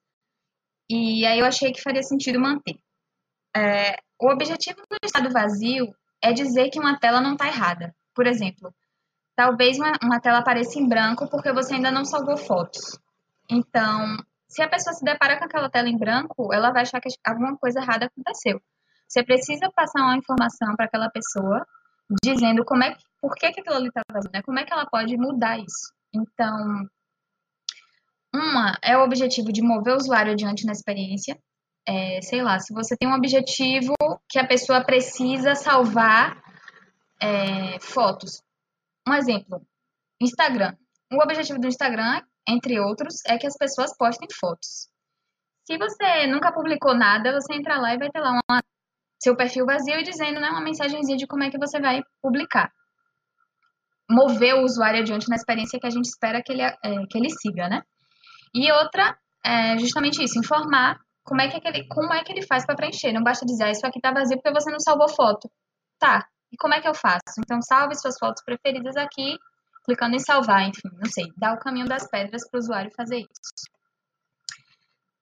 E aí eu achei que faria sentido manter. É, o objetivo do estado vazio é dizer que uma tela não está errada. Por exemplo, talvez uma, uma tela apareça em branco porque você ainda não salvou fotos. Então, se a pessoa se depara com aquela tela em branco, ela vai achar que alguma coisa errada aconteceu. Você precisa passar uma informação para aquela pessoa dizendo como é, por que, que aquilo ali está vazio, né? Como é que ela pode mudar isso. Então, uma é o objetivo de mover o usuário adiante na experiência. É, sei lá, se você tem um objetivo que a pessoa precisa salvar é, fotos. Um exemplo, Instagram. O objetivo do Instagram, entre outros, é que as pessoas postem fotos. Se você nunca publicou nada, você entra lá e vai ter lá uma seu perfil vazio e dizendo né, uma mensagenzinha de como é que você vai publicar. Mover o usuário adiante na experiência que a gente espera que ele, é, que ele siga, né? E outra é justamente isso, informar como é que, ele, como é que ele faz para preencher. Não basta dizer, ah, isso aqui tá vazio porque você não salvou foto. Tá, e como é que eu faço? Então, salve suas fotos preferidas aqui, clicando em salvar, enfim, não sei. Dá o caminho das pedras para o usuário fazer isso.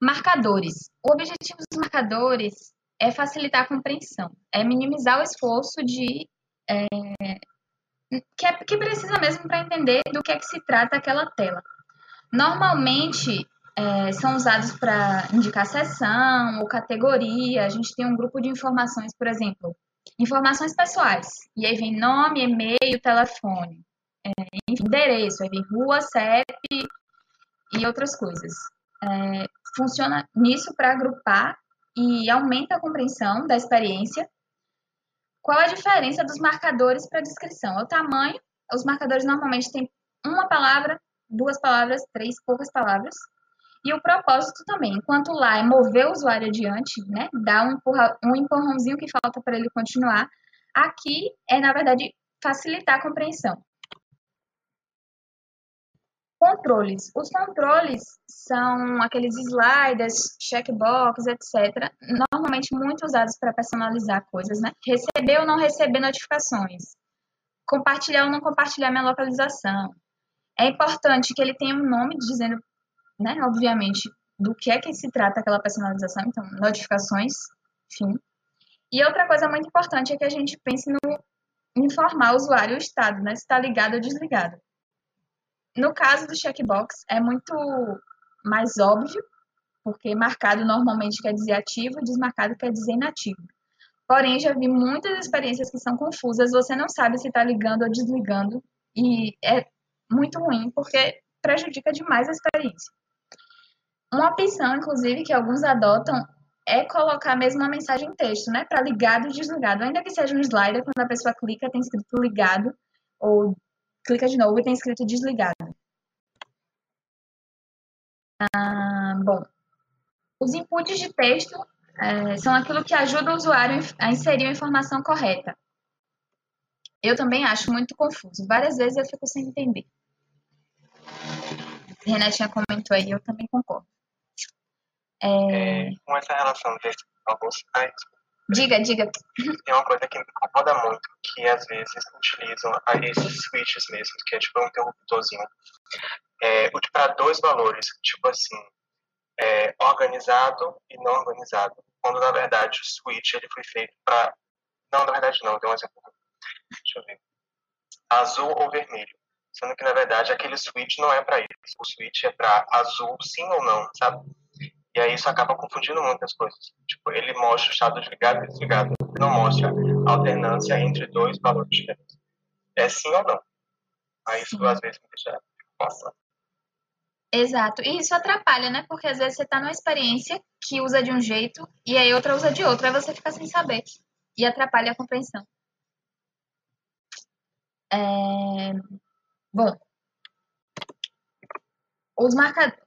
Marcadores. O objetivo dos marcadores é facilitar a compreensão, é minimizar o esforço de é, que, é, que precisa mesmo para entender do que é que se trata aquela tela. Normalmente é, são usados para indicar seção ou categoria. A gente tem um grupo de informações, por exemplo, informações pessoais. E aí vem nome, e-mail, telefone, é, enfim, endereço, aí vem rua, CEP e outras coisas. É, funciona nisso para agrupar e aumenta a compreensão da experiência. Qual a diferença dos marcadores para descrição? É o tamanho. Os marcadores normalmente têm uma palavra, duas palavras, três, poucas palavras. E o propósito também. Enquanto lá é mover o usuário adiante, né? Dar um, empurra, um empurrãozinho que falta para ele continuar. Aqui é, na verdade, facilitar a compreensão. Controles. Os controles são aqueles sliders, checkbox, etc. Normalmente muito usados para personalizar coisas, né? Receber ou não receber notificações. Compartilhar ou não compartilhar minha localização. É importante que ele tenha um nome dizendo, né, obviamente, do que é que se trata aquela personalização, então, notificações, enfim. E outra coisa muito importante é que a gente pense no informar o usuário o estado, né, se está ligado ou desligado. No caso do checkbox, é muito mais óbvio, porque marcado normalmente quer dizer ativo, desmarcado quer dizer inativo. Porém, já vi muitas experiências que são confusas, você não sabe se está ligando ou desligando, e é muito ruim, porque prejudica demais a experiência. Uma opção, inclusive, que alguns adotam é colocar mesmo uma mensagem em texto, né? Para ligado e desligado. Ainda que seja um slider, quando a pessoa clica, tem escrito ligado, ou clica de novo e tem escrito desligado. Ah, bom, os inputs de texto é, são aquilo que ajuda o usuário a inserir a informação correta. Eu também acho muito confuso. Várias vezes eu fico sem entender. Renatinha comentou aí, eu também concordo. É... É, com essa relação de alguns sites, Diga, diga. Tem uma coisa que me incomoda muito, que às vezes utilizam esses switches mesmo, que é tipo um interruptorzinho, é, para dois valores, tipo assim, é, organizado e não organizado. Quando na verdade o switch ele foi feito para. Não, na verdade não, deu um exemplo. Deixa eu ver. azul ou vermelho. Sendo que, na verdade, aquele switch não é para isso. O switch é para azul sim ou não, sabe? E aí isso acaba confundindo muitas coisas. Tipo, ele mostra o estado de ligado e desligado. Não mostra alternância entre dois valores diferentes. É sim ou não. Aí isso às vezes me deixa passando. Exato. E isso atrapalha, né? Porque às vezes você tá numa experiência que usa de um jeito e aí outra usa de outro. Aí você fica sem saber. E atrapalha a compreensão. É... Bom. Os marcadores.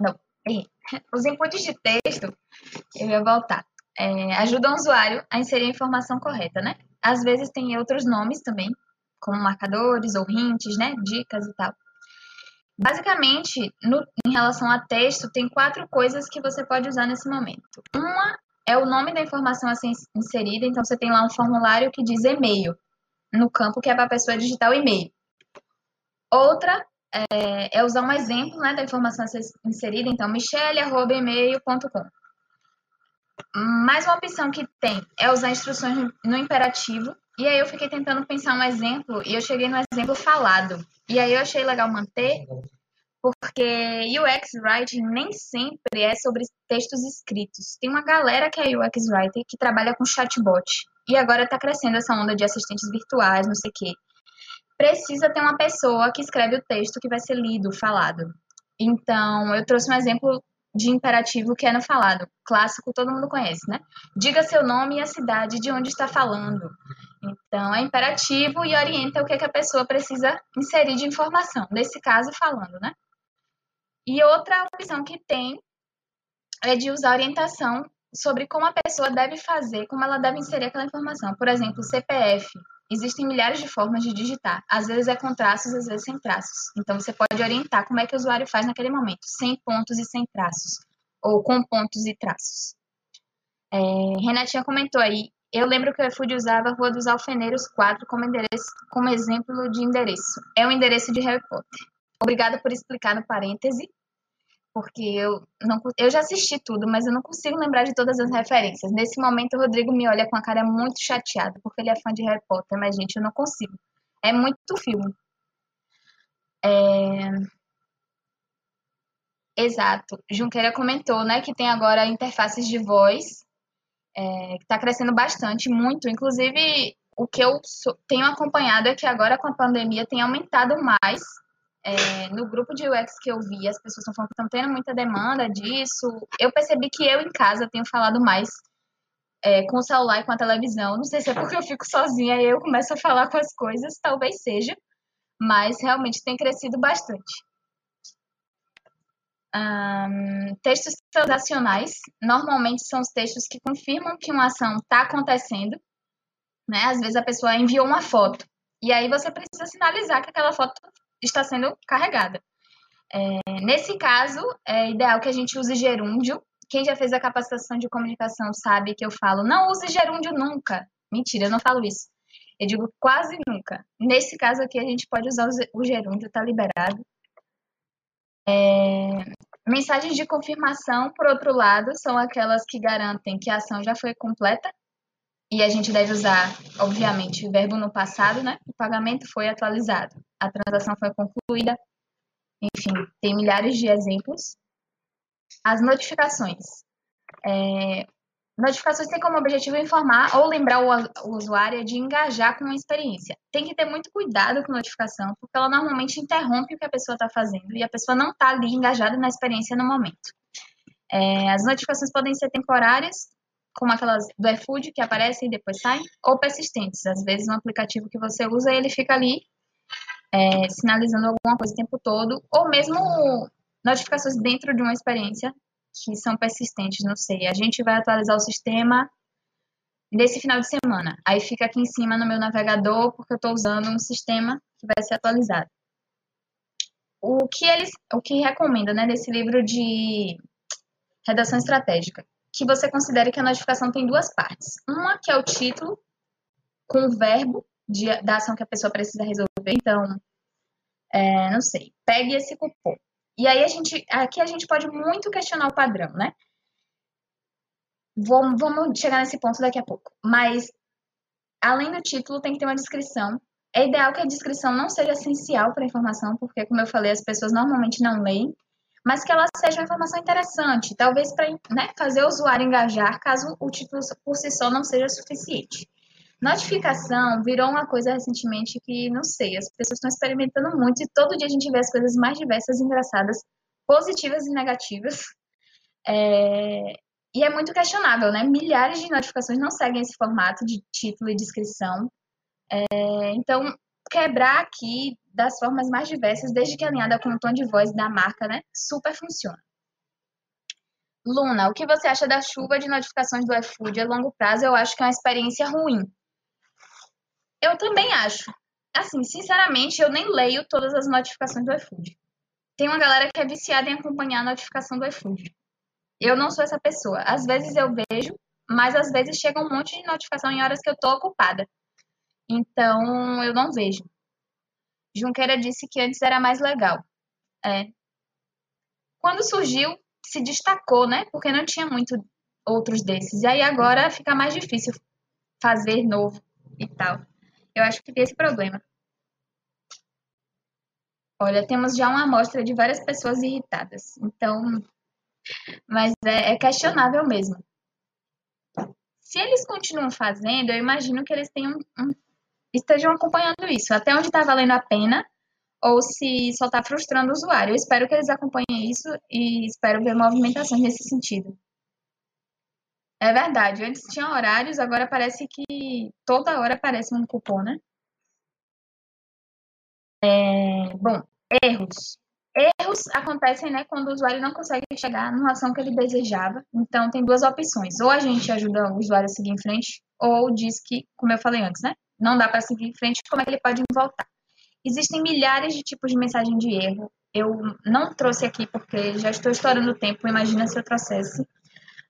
Não. *laughs* Os inputs de texto, eu ia voltar, é, ajudam o usuário a inserir a informação correta, né? Às vezes tem outros nomes também, como marcadores ou hints, né? Dicas e tal. Basicamente, no, em relação a texto, tem quatro coisas que você pode usar nesse momento. Uma é o nome da informação a ser inserida, então você tem lá um formulário que diz e-mail, no campo que é para a pessoa digitar o e-mail. Outra é, é, usar um exemplo né, da informação inserida, então, michele.email.com. Mais uma opção que tem é usar instruções no imperativo, e aí eu fiquei tentando pensar um exemplo, e eu cheguei no exemplo falado. E aí eu achei legal manter, porque UX Writing nem sempre é sobre textos escritos. Tem uma galera que é UX Writer que trabalha com chatbot. E agora está crescendo essa onda de assistentes virtuais, não sei o quê precisa ter uma pessoa que escreve o texto que vai ser lido, falado. Então, eu trouxe um exemplo de imperativo que é no falado. Clássico, todo mundo conhece, né? Diga seu nome e a cidade de onde está falando. Então, é imperativo e orienta o que, que a pessoa precisa inserir de informação. Nesse caso, falando, né? E outra opção que tem é de usar orientação sobre como a pessoa deve fazer, como ela deve inserir aquela informação. Por exemplo, CPF. Existem milhares de formas de digitar. Às vezes é com traços, às vezes sem traços. Então você pode orientar como é que o usuário faz naquele momento, sem pontos e sem traços, ou com pontos e traços. É, Renatinha comentou aí. Eu lembro que o iFood usava a Rua dos Alfeneiros 4 como, como exemplo de endereço. É o endereço de Harry Potter. Obrigada por explicar no parêntese porque eu não eu já assisti tudo, mas eu não consigo lembrar de todas as referências. Nesse momento o Rodrigo me olha com a cara muito chateada, porque ele é fã de Harry Potter, mas gente, eu não consigo. É muito filme. É... Exato. Junqueira comentou, né, que tem agora interfaces de voz, é, que está crescendo bastante, muito. Inclusive, o que eu tenho acompanhado é que agora com a pandemia tem aumentado mais é, no grupo de UX que eu vi, as pessoas estão falando que estão tendo muita demanda disso. Eu percebi que eu em casa tenho falado mais é, com o celular e com a televisão. Não sei se é porque eu fico sozinha e eu começo a falar com as coisas, talvez seja, mas realmente tem crescido bastante. Um, textos transacionais normalmente são os textos que confirmam que uma ação está acontecendo. Né? Às vezes a pessoa enviou uma foto e aí você precisa sinalizar que aquela foto está sendo carregada. É, nesse caso, é ideal que a gente use gerúndio. Quem já fez a capacitação de comunicação sabe que eu falo, não use gerúndio nunca. Mentira, eu não falo isso. Eu digo quase nunca. Nesse caso aqui, a gente pode usar o gerúndio, está liberado. É, mensagens de confirmação, por outro lado, são aquelas que garantem que a ação já foi completa. E a gente deve usar, obviamente, o verbo no passado, né? O pagamento foi atualizado a transação foi concluída. Enfim, tem milhares de exemplos. As notificações. É, notificações têm como objetivo informar ou lembrar o, o usuário de engajar com a experiência. Tem que ter muito cuidado com notificação, porque ela normalmente interrompe o que a pessoa está fazendo e a pessoa não está ali engajada na experiência no momento. É, as notificações podem ser temporárias, como aquelas do iFood que aparecem e depois saem, ou persistentes. Às vezes, um aplicativo que você usa, ele fica ali é, sinalizando alguma coisa o tempo todo, ou mesmo notificações dentro de uma experiência que são persistentes, não sei. A gente vai atualizar o sistema nesse final de semana. Aí fica aqui em cima no meu navegador, porque eu estou usando um sistema que vai ser atualizado. O que eles, o que recomenda, né, desse livro de redação estratégica, que você considere que a notificação tem duas partes. Uma que é o título com o verbo de, da ação que a pessoa precisa resolver. Então, é, não sei, pegue esse cupom. E aí a gente, aqui a gente pode muito questionar o padrão, né? Vamos, vamos chegar nesse ponto daqui a pouco. Mas, além do título, tem que ter uma descrição É ideal que a descrição não seja essencial para a informação, porque, como eu falei, as pessoas normalmente não leem, mas que ela seja uma informação interessante, talvez para né, fazer o usuário engajar, caso o título por si só não seja suficiente. Notificação virou uma coisa recentemente que, não sei, as pessoas estão experimentando muito e todo dia a gente vê as coisas mais diversas engraçadas, positivas e negativas. *laughs* É... E é muito questionável, né? Milhares de notificações não seguem esse formato de título e descrição. É... Então, quebrar aqui das formas mais diversas, desde que alinhada com o tom de voz da marca, né? Super funciona. Luna, o que você acha da chuva de notificações do iFood a longo prazo? Eu acho que é uma experiência ruim. Eu também acho. Assim, sinceramente, eu nem leio todas as notificações do iFood. Tem uma galera que é viciada em acompanhar a notificação do iFood. Eu não sou essa pessoa. Às vezes eu vejo, mas às vezes chega um monte de notificação em horas que eu tô ocupada. Então, eu não vejo. Junqueira disse que antes era mais legal. É. Quando surgiu, se destacou, né? Porque não tinha muito outros desses. E aí agora fica mais difícil fazer novo e tal. Eu acho que tem esse problema. Olha, temos já uma amostra de várias pessoas irritadas. Então, mas é, é questionável mesmo. Se eles continuam fazendo, eu imagino que eles tenham um, estejam acompanhando isso, até onde está valendo a pena ou se só está frustrando o usuário. Eu espero que eles acompanhem isso e espero ver movimentações nesse sentido. É verdade. Antes tinha horários, agora parece que toda hora aparece um cupom, né? É, bom, erros. Erros acontecem né, quando o usuário não consegue chegar numa ação que ele desejava. Então, tem duas opções. Ou a gente ajuda o usuário a seguir em frente, ou diz que, como eu falei antes, né? Não dá para seguir em frente, como é que ele pode voltar? Existem milhares de tipos de mensagem de erro. Eu não trouxe aqui porque já estou estourando o tempo, imagina se eu trouxesse.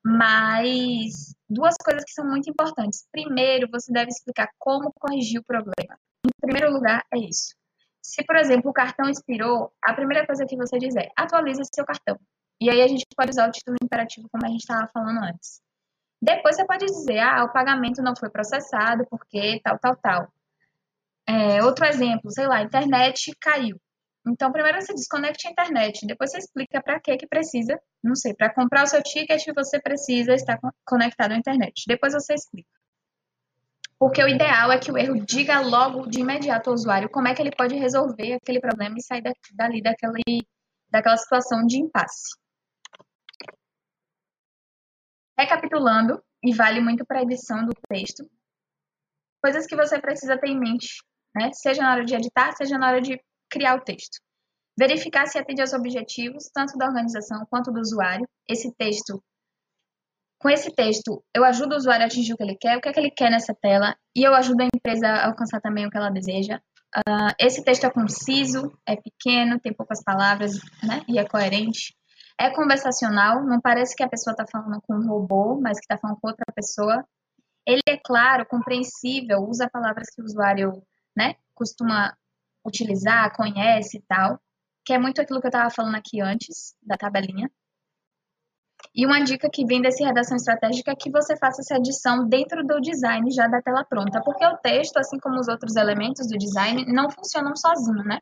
Mas duas coisas que são muito importantes. Primeiro, você deve explicar como corrigir o problema. Em primeiro lugar, é isso. Se, por exemplo, o cartão expirou, a primeira coisa que você diz é atualize seu cartão. E aí a gente pode usar o título imperativo como a gente estava falando antes. Depois você pode dizer, ah, o pagamento não foi processado porque tal, tal, tal. É, outro exemplo, sei lá, a internet caiu. Então, primeiro você desconecte a internet, depois você explica para que que precisa, não sei, para comprar o seu ticket você precisa estar conectado à internet. Depois você explica. Porque o ideal é que o erro diga logo de imediato ao usuário como é que ele pode resolver aquele problema e sair dali daquele, daquela situação de impasse. Recapitulando, e vale muito para a edição do texto, coisas que você precisa ter em mente, né? seja na hora de editar, seja na hora de criar o texto. Verificar se atende aos objetivos, tanto da organização quanto do usuário. Esse texto, com esse texto, eu ajudo o usuário a atingir o que ele quer, o que é que ele quer nessa tela, e eu ajudo a empresa a alcançar também o que ela deseja. Uh, esse texto é conciso, é pequeno, tem poucas palavras, né? E é coerente. É conversacional, não parece que a pessoa está falando com um robô, mas que está falando com outra pessoa. Ele é claro, compreensível, usa palavras que o usuário né, costuma utilizar, conhece e tal, que é muito aquilo que eu estava falando aqui antes, da tabelinha. E uma dica que vem desse redação estratégica é que você faça essa edição dentro do design já da tela pronta, porque o texto, assim como os outros elementos do design, não funcionam sozinho, né?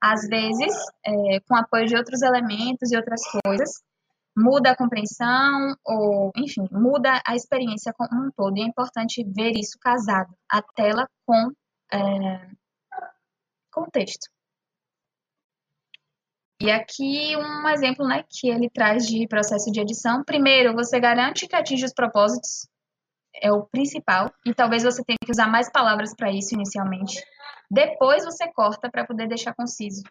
às vezes, é, com apoio de outros elementos e outras coisas, muda a compreensão, ou, enfim, muda a experiência como um todo. E é importante ver isso casado, a tela com, é, com o texto. E aqui um exemplo né, que ele traz de processo de edição. Primeiro, você garante que atinge os propósitos, é o principal, e talvez você tenha que usar mais palavras para isso inicialmente. Depois você corta para poder deixar conciso.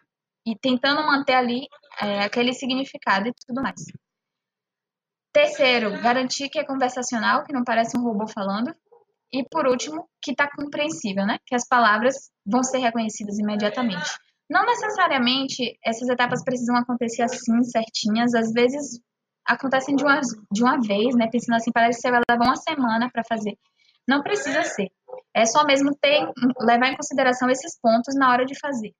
E tentando manter ali é, aquele significado e tudo mais. Terceiro, garantir que é conversacional, que não parece um robô falando. E por último, que está compreensível, né? Que as palavras vão ser reconhecidas imediatamente. Não necessariamente essas etapas precisam acontecer assim, certinhas. Às vezes acontecem de uma, de uma vez, né? Pensando assim, parece que você vai levar uma semana para fazer. Não precisa ser. É só mesmo ter, levar em consideração esses pontos na hora de fazer.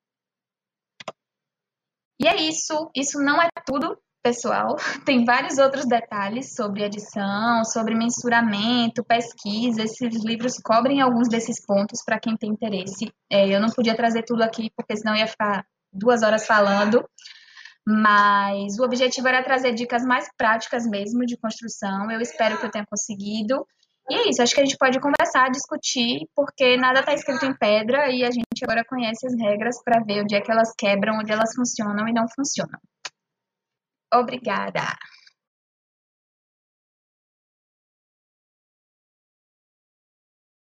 E é isso. Isso não é tudo. Pessoal. *laughs* Tem vários outros detalhes sobre edição, sobre mensuramento, pesquisa. Esses livros cobrem alguns desses pontos para quem tem interesse. É, eu não podia trazer tudo aqui, porque senão ia ficar duas horas falando. Mas o objetivo era trazer dicas mais práticas mesmo de construção. Eu espero que eu tenha conseguido. E é isso, acho que a gente pode conversar, discutir, porque nada está escrito em pedra e a gente agora conhece as regras para ver onde é que elas quebram, onde elas funcionam e não funcionam. Obrigada!